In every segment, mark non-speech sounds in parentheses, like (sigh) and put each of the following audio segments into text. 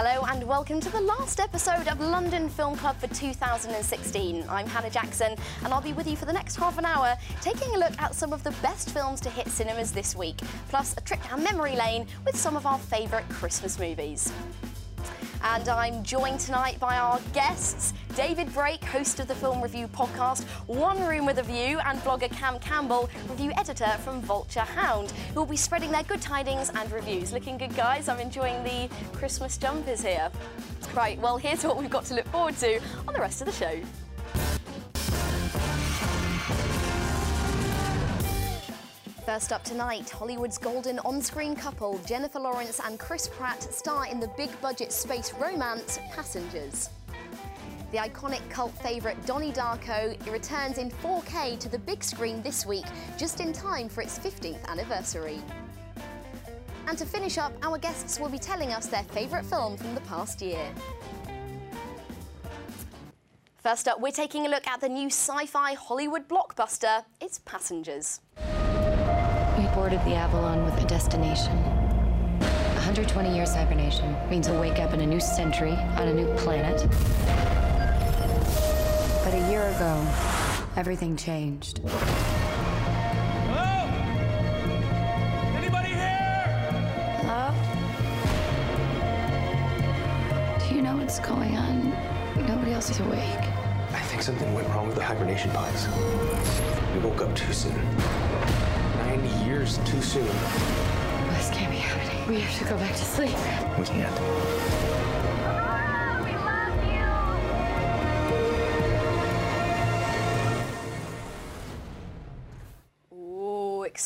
Hello and welcome to the last episode of London Film Club for 2016. I'm Hannah Jackson and I'll be with you for the next half an hour taking a look at some of the best films to hit cinemas this week, plus a trip down memory lane with some of our favourite Christmas movies. And I'm joined tonight by our guests, David Brake, host of the Film Review podcast, One Room with a View, and blogger Cam Campbell, review editor from Vulture Hound, who will be spreading their good tidings and reviews. Looking good, guys. I'm enjoying the Christmas jumpers here. Right, well, here's what we've got to look forward to on the rest of the show. First up tonight, Hollywood's golden on-screen couple, Jennifer Lawrence and Chris Pratt, star in the big-budget space romance Passengers. The iconic cult favourite Donnie Darko returns in 4K to the big screen this week, just in time for its 15th anniversary. And to finish up, our guests will be telling us their favourite film from the past year. First up, we're taking a look at the new sci-fi Hollywood blockbuster. It's Passengers. We boarded the Avalon with a destination. 120 years hibernation means we'll wake up in a new century on a new planet. But ago, everything changed. Hello? Anybody here? Hello? Do you know what's going on? Nobody else is awake. I think something went wrong with the hibernation pods. We woke up too soon. 90 years too soon. This can't be happening. We have to go back to sleep. We can't.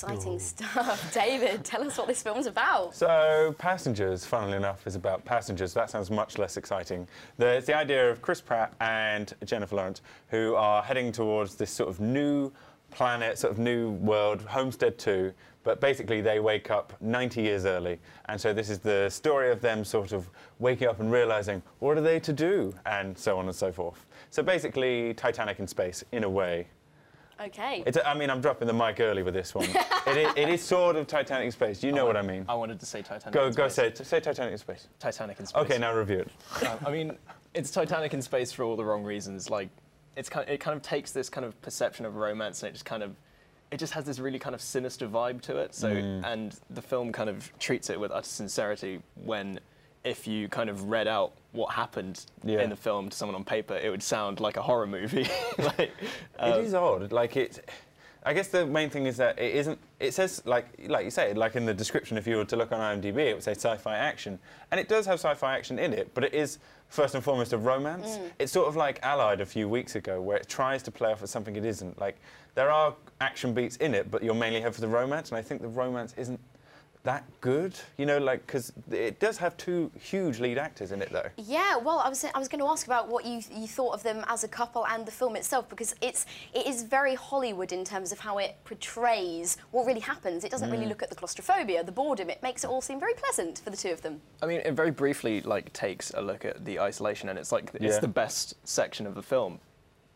Exciting stuff. (laughs) David, tell us what this film's about. So, Passengers, funnily enough, is about passengers. That sounds much less exciting. There's the idea of Chris Pratt and Jennifer Lawrence, who are heading towards this sort of new planet, sort of new world, Homestead 2, but basically they wake up 90 years early. And so this is the story of them sort of waking up and realizing, what are they to do? And so on and so forth. So basically, Titanic in space, in a way. Okay. It's, I mean, I'm dropping the mic early with this one. (laughs) it, is, it is sort of Titanic in space. You know what I mean. I wanted to say Titanic. Go, in go space. say, say Titanic in space. Titanic in space. Okay, now review it. Um, I mean, it's Titanic in space for all the wrong reasons. Like, it's kind it kind of takes this kind of perception of romance and it just kind of it just has this really kind of sinister vibe to it. So, Mm. and the film kind of treats it with utter sincerity. When, if you kind of read out what happened Yeah. in the film to someone on paper, it would sound like a horror movie. (laughs) like, um, it is odd. Like it. I guess the main thing is that it isn't. It says like like you say, like in the description. If you were to look on IMDb, it would say sci-fi action, and it does have sci-fi action in it. But it is first and foremost a romance. It's sort of like Allied a few weeks ago, where it tries to play off as something it isn't. Like there are action beats in it, but you're mainly here for the romance, and I think the romance isn't that good. You know, like because it does have two huge lead actors in it, though. Yeah, well, I was I was going to ask about what you you thought of them as a couple and the film itself because it's it is very Hollywood in terms of how it portrays what really happens. It doesn't Mm. really look at the claustrophobia, the boredom. It makes it all seem very pleasant for the two of them. I mean, it very briefly like takes a look at the isolation, and it's like it's the best section of the film,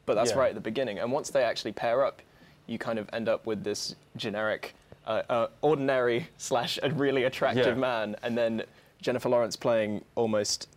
but that's Yeah. right at the beginning. And once they actually pair up, you kind of end up with this generic, uh, uh, ordinary slash a really attractive Yeah. man, and then Jennifer Lawrence playing almost,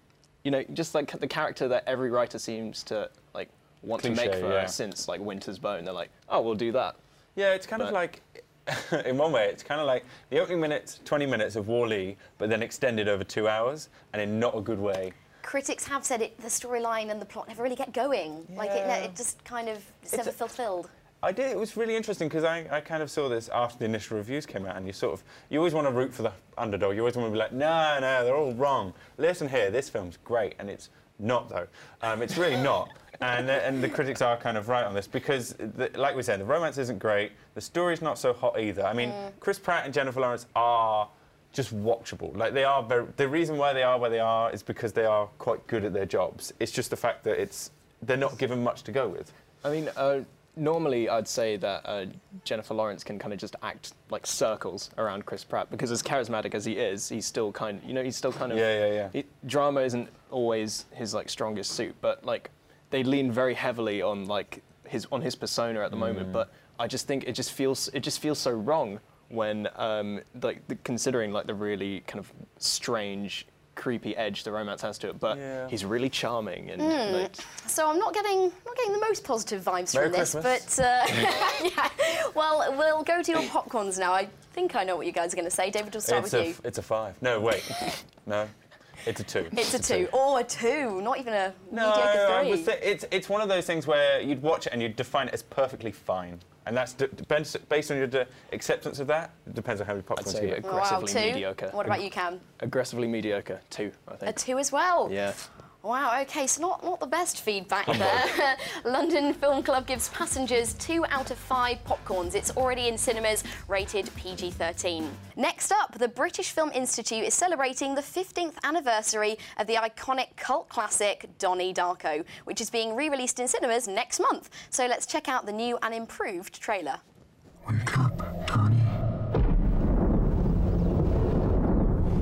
you know, just like the character that every writer seems to like want to make for yeah. her since like Winter's Bone. They're like, oh, we'll do that. Yeah, it's kind of like, (laughs) in one way, it's kind of like the opening minutes, 20 minutes of Wall-E, but then extended over two hours, and in not a good way. Critics have said it. The storyline and the plot never really get going. Like it, it just kind of it's It's never a- fulfilled. I did. It was really interesting because I, I kind of saw this after the initial reviews came out, and you sort of you always want to root for the underdog. You always want to be like, no, no, they're all wrong. Listen here, this film's great, and it's not though. Um, it's really not. (laughs) And, uh, and the critics are kind of right on this because, the, like we said, the romance isn't great. The story's not so hot either. I mean, Chris Pratt and Jennifer Lawrence are just watchable. Like they are very. The reason why they are where they are is because they are quite good at their jobs. It's just the fact that it's they're not given much to go with. I mean, uh, normally I'd say that uh, Jennifer Lawrence can kind of just act like circles around Chris Pratt because as charismatic as he is, he's still kind, you know, he's still kind of. Yeah, yeah, yeah. he- drama isn't always his like strongest suit, but like they lean very heavily on like his on his persona at the Mm. moment. But I just think it just feels it just feels so wrong when um, like the, considering like the really kind of strange creepy edge the romance has to it, but Yeah. he's really charming and Hmm. like, So I'm not getting not getting the most positive vibes Merry from this, Christmas. but uh, (laughs) (laughs) yeah. Well, we'll go to your popcorns now. I think I know what you guys are going to say. David, we'll start It's with a, you. it's a five. No, wait. (laughs) no. It's a two. It's a two. or a two, not even a No, mediocre I three. would it's it's one of those things where you'd watch it and you'd define it as perfectly fine, and that's d- depends based on your de- acceptance of that. It depends on how many I'd popcorns say you eat. Wow, aggressively two. mediocre. What about you, Cam? Aggressively mediocre, two, I A think. A two as well. Yeah. Wow, okay, so not, not the best feedback (laughs) there. (laughs) London Film Club gives passengers two out of five popcorns. It's already in cinemas, rated PG 13. Next up, the British Film Institute is celebrating the 15th anniversary of the iconic cult classic Donnie Darko, which is being re released in cinemas next month. So let's check out the new and improved trailer. Wake up, Donnie.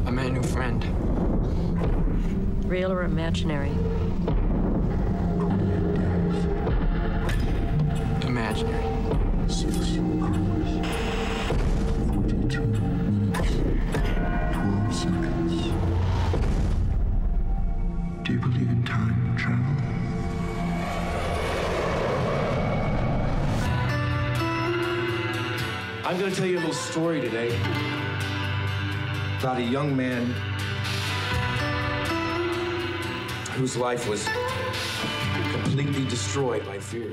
I met a new friend. Real or imaginary? Imaginary. Six hours. 42 minutes. 12 seconds. Do you believe in time travel? I'm going to tell you a little story today about a young man whose life was completely destroyed by fear.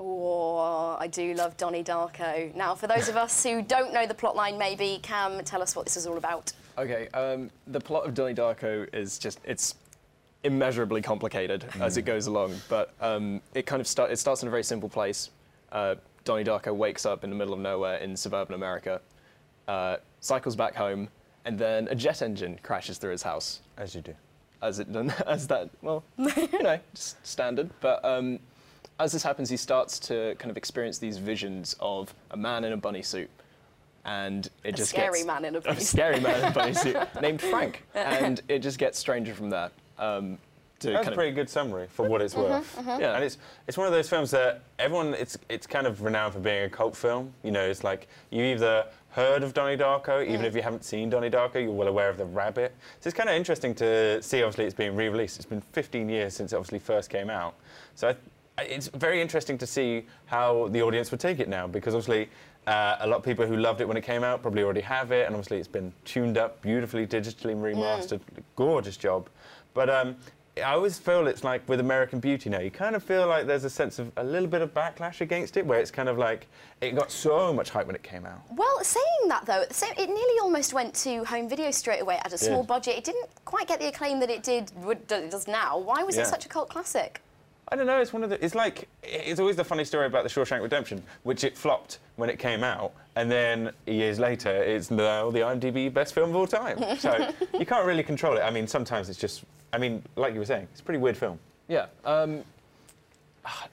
Oh, I do love Donnie Darko. Now, for those of us who don't know the plotline, maybe Cam, tell us what this is all about. Okay, um, the plot of Donnie Darko is just it's immeasurably complicated as it goes along, but um, it kind of start, it starts in a very simple place. Uh, Donnie Darko wakes up in the middle of nowhere in suburban America, uh, cycles back home, and then a jet engine crashes through his house. As you do. As it done, (laughs) as that well, (laughs) you know, just standard. But um, as this happens, he starts to kind of experience these visions of a man in a bunny suit, and it A just scary gets, man in a (laughs) bunny a suit. scary man in a bunny suit named Frank, and it just gets stranger from there. Um, to That's a kind pretty good summary for what it's worth. Yeah. And it's it's one of those films that everyone it's it's kind of renowned for being a cult film. You know, it's like you either heard of Donnie Darko, even if you haven't seen Donnie Darko, you're well aware of the rabbit. So it's kind of interesting to see. Obviously, it's being re-released. It's been 15 years since it obviously first came out. So I, it's very interesting to see how the audience would take it now, because obviously. Uh, a lot of people who loved it when it came out probably already have it, and obviously it's been tuned up beautifully, digitally remastered, gorgeous job. But um, I always feel it's like with American Beauty now, you kind of feel like there's a sense of a little bit of backlash against it, where it's kind of like it got so much hype when it came out. Well, saying that though, same, it nearly almost went to home video straight away at a small Yeah. budget. It didn't quite get the acclaim that it did it does now. Why was it such a cult classic? I don't know. It's one of the. It's like it's always the funny story about the Shawshank Redemption, which it flopped when it came out, and then years later, it's now the IMDb best film of all time. (laughs) So you can't really control it. I mean, sometimes it's just. I mean, like you were saying, it's a pretty weird film. Yeah. Um,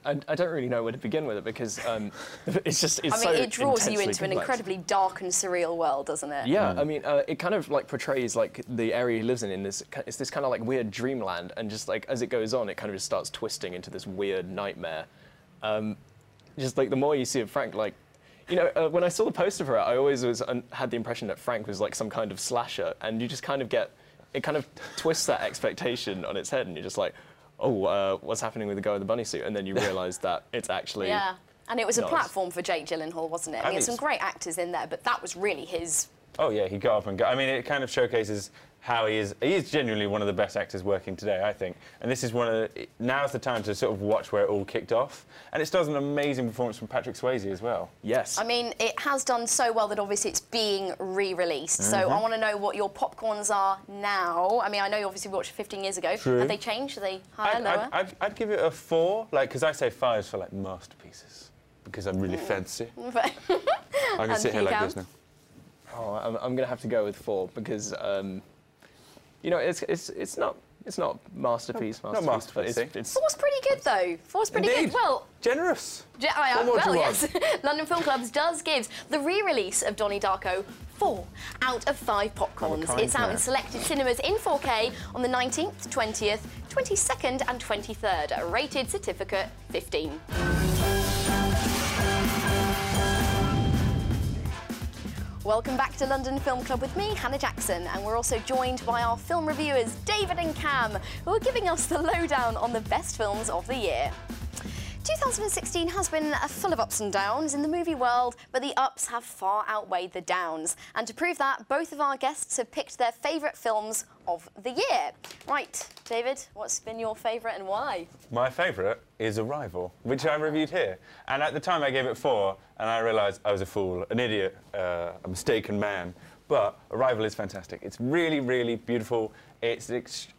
I, I don't really know where to begin with it because um, (laughs) it's just it's I mean, so it draws you intensely into an incredibly dark and surreal world, doesn't it? Yeah, I mean, uh, it kind of like portrays like the area he lives in in this. It's this kind of like weird dreamland, and just like as it goes on, it kind of just starts twisting into this weird nightmare. Um, just like the more you see of Frank, like you know, uh, when I saw the poster for it, I always was un- had the impression that Frank was like some kind of slasher, and you just kind of get it kind of twists that expectation on its head, and you're just like, oh, uh, what's happening with the guy with the bunny suit? And then you (laughs) realise that it's actually Yeah. And it was a platform for Jake Gyllenhaal, wasn't it? I mean, some great actors in there, but that was really his. Oh yeah, he got up and got. I mean, it kind of showcases how he is. He is genuinely one of the best actors working today, I think. And this is one of. The, now's the time to sort of watch where it all kicked off. And it does an amazing performance from Patrick Swayze as well. yes. I mean, it has done so well that obviously it's being re-released. So Mm-hmm. I want to know what your popcorns are now. I mean, I know you obviously watched it 15 years ago. True. Have they changed? Are they higher, I'd, lower? I'd, I'd, I'd give it a four, like, because I say fives for like masterpieces, because I'm really fancy. But- I can And sit here like Cam? this now. Oh, I'm, I'm going to have to go with four because, um, you know, it's it's it's not it's not masterpiece. Not- not masterpiece, but masterpiece, It's, eh? it's Four's pretty good though. Four's pretty Indeed. good. Well, Generous. Ja- I am, more do well, yes. (laughs) London Film Clubs does give the re-release of Donnie Darko four out of five popcorns. kind It's out in selected cinemas in 4K on the 19th, 20th, 22nd, and 23rd. A rated certificate 15. Welcome back to London Film Club with me, Hannah Jackson, and we're also joined by our film reviewers, David and Cam, who are giving us the lowdown on the best films of the year. 2016 has been full of ups and downs in the movie world, but the ups have far outweighed the downs. And to prove that, both of our guests have picked their favourite films of the year. Right, David, what's been your favourite and why? My favourite is Arrival, which I reviewed here. And at the time I gave it four, and I realised I was a fool, an idiot, uh, a mistaken man. But Arrival is fantastic. It's really, really beautiful. It's,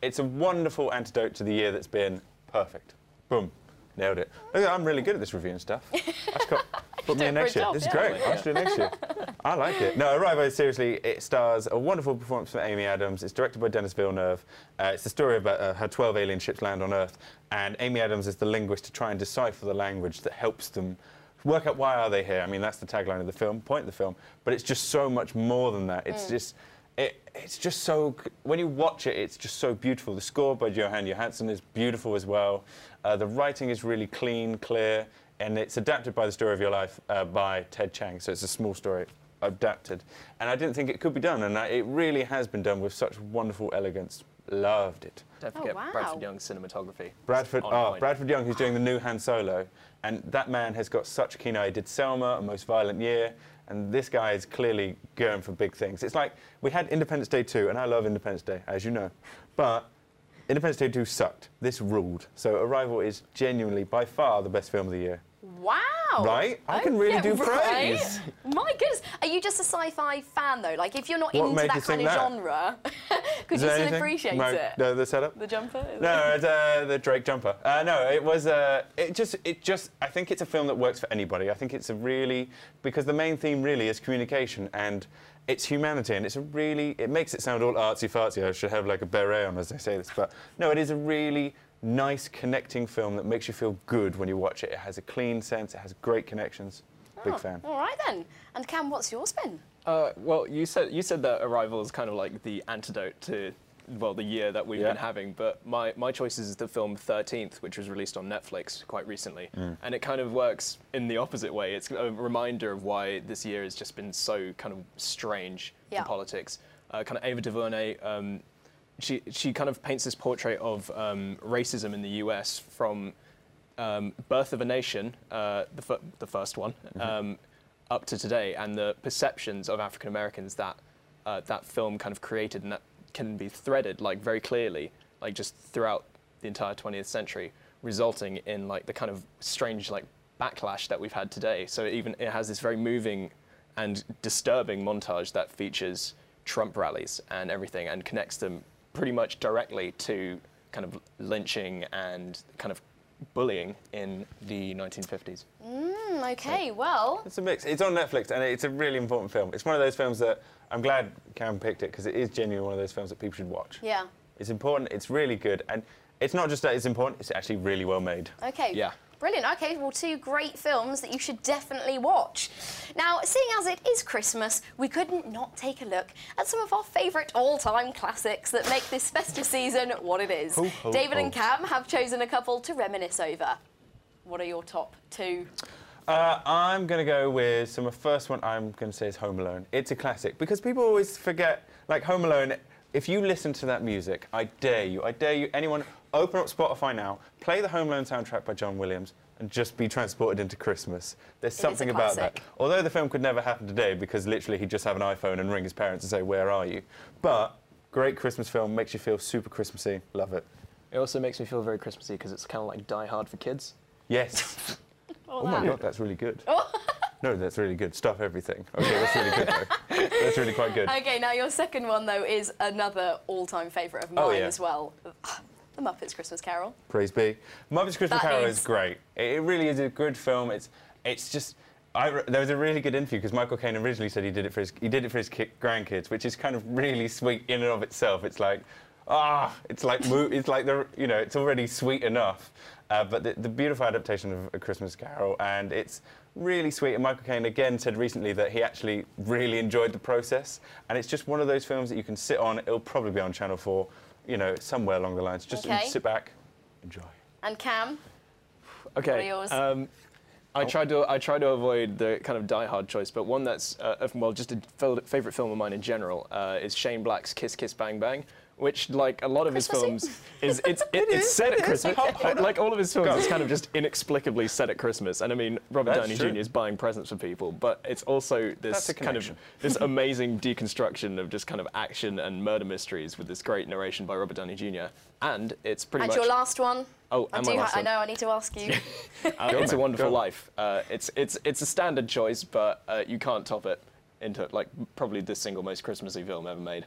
it's a wonderful antidote to the year that's been perfect. Boom. Nailed it. Look, I'm really good at this reviewing stuff. (laughs) I put me in next year. job, this is yeah. great. I should do it next year. I like it. No, Arrival, seriously, it stars a wonderful performance from Amy Adams. It's directed by Denis Villeneuve. Uh, it's the story about uh, how 12 alien ships land on Earth, and Amy Adams is the linguist to try and decipher the language that helps them work out why are they here. I mean, that's the tagline of the film, point of the film. But it's just so much more than that. It's just. It, it's just so when you watch it, it's just so beautiful. The score by Jóhann Jóhannsson is beautiful as well. Uh, the writing is really clean, clear, and it's adapted by the story of your life uh, by Ted Chiang. So it's a small story adapted, and I didn't think it could be done, and I, it really has been done with such wonderful elegance. Loved it. Don't Oh, forget wow. Bradford Young's cinematography. Bradford, On oh, point. Bradford Young, who's doing the new Han Solo, and that man has got such keen eye. He did Selma, A Most Violent Year, and this guy is clearly going for big things. It's like we had Independence Day 2, and I love Independence Day, as you know, but Independence Day 2 sucked. This ruled. So Arrival is genuinely, by far, the best film of the year. Wow! Right? I can really do right? praise. My goodness. Are you just a sci-fi fan though? Like if you're not What into that kind of that? genre, (laughs) could you still anything? appreciate No, it? The, the setup? The jumper? No, it's uh, the Drake jumper. Uh, no, it was. Uh, it just. It just. I think it's a film that works for anybody. I think it's a really because the main theme really is communication and it's humanity, and it's a really. It makes it sound all artsy fartsy. I should have like a beret on as I say this, but no, it is a really nice connecting film that makes you feel good when you watch it. It has a clean sense. It has great connections. Big Oh, fan. All right then. And Cam, what's your spin? Uh, well, you said you said that Arrival is kind of like the antidote to well the year that we've Yeah. been having. But my my choice is the film Thirteenth, which was released on Netflix quite recently, Mm. and it kind of works in the opposite way. It's a reminder of why this year has just been so kind of strange Yeah. in politics. Uh, kind of Ava DuVernay. Um, she she kind of paints this portrait of um, racism in the U.S. from um, Birth of a Nation, uh, the, the first one, um, up to today, and the perceptions of African Americans that uh, that film kind of created, and that can be threaded like very clearly, like just throughout the entire 20th century, resulting in like the kind of strange like backlash that we've had today. So it even it has this very moving and disturbing montage that features Trump rallies and everything, and connects them pretty much directly to kind of lynching and kind of bullying in the 1950s. Mm, okay, well, It's a mix. It's on Netflix, and it's a really important film. It's one of those films that I'm glad Cam picked it because it is genuinely one of those films that people should watch. yeah. It's important. It's really good, and it's not just that it's important. It's actually really well made. Okay. Yeah. Brilliant. Okay, well, two great films that you should definitely watch. Now, seeing as it is Christmas, we couldn't not take a look at some of our favourite all-time classics that make this festive season what it is. Ho, ho, David ho. and Cam have chosen a couple to reminisce over. What are your top two? Uh, I'm going to go with so my first one. I'm going to say is Home Alone. It's a classic because people always forget. Like Home Alone, if you listen to that music, I dare you, I dare you, anyone, open up Spotify now, play the Home Alone soundtrack by John Williams, and just be transported into Christmas. There's is a something about that. Although the film could never happen today because literally he'd just have an iPhone and ring his parents and say, "Where are you?" But great Christmas film, makes you feel super Christmassy. Love it. It also makes me feel very Christmassy because it's kind of like Die Hard for kids. Yes. (laughs) Oh, Oh my god, that's really good. Oh. (laughs) no, that's really good. Stuff everything. Okay, that's really good though. (laughs) That's really quite good. Okay, now your second one, though, is another all-time favourite of oh, mine Oh, yeah. as well. The Muppets Christmas Carol. Praise be. Muppets Christmas That Carol is- is great. It, really is a good film. It's it's just. I, there was a really good interview because Michael Caine originally said he did it for his he did it for his ki- grandkids, which is kind of really sweet in and of itself. It's like ah, it's like (laughs) it's like the you know it's already sweet enough, uh, but the, the beautiful adaptation of A Christmas Carol and it's really sweet. And Michael Caine again said recently that he actually really enjoyed the process, and it's just one of those films that you can sit on. It'll probably be on Channel Four, you know, somewhere along the lines. Just Okay. sit back, enjoy. And Cam, Okay. are yours? Um, I tried to I try to avoid the kind of Die Hard choice, but one that's uh, well just a favorite film of mine in general uh, is Shane Black's Kiss Kiss Bang Bang, which like a lot of his films is (laughs) it's it, it's set at Christmas. Like all of his films, is kind of just inexplicably set at Christmas. And I mean, Robert That's Downey true. Jr. is buying presents for people, but it's also this kind of this (laughs) amazing deconstruction of just kind of action and murder mysteries with this great narration by Robert Downey Jr. And it's pretty And much your last one? Oh, I and do. my ha- last I know. I need to ask you. (laughs) Uh, it's a Wonderful. Life. Uh, it's it's it's a standard choice, but uh, you can't top it into like probably the single most Christmassy film ever made.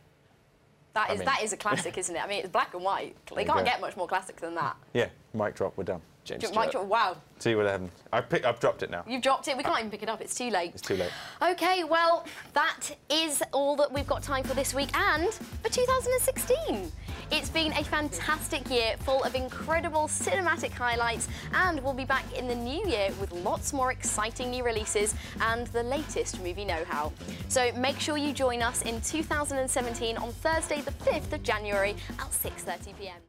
That is mean- that is a classic, isn't it? I mean, it's black and white. (laughs) They can't go. get much more classic than that. Yeah, mic drop. We're done. James Mike, wow, See what happens. I pick, I've dropped it now. you've dropped it. We can't even pick it up. It's too late. It's too late. Okay, well, that is all that we've got time for this week and for 2016. It's been a fantastic year full of incredible cinematic highlights, and we'll be back in the new year with lots more exciting new releases and the latest movie know how. So make sure you join us in 2017 on Thursday, the 5th of January at 6:30 pm.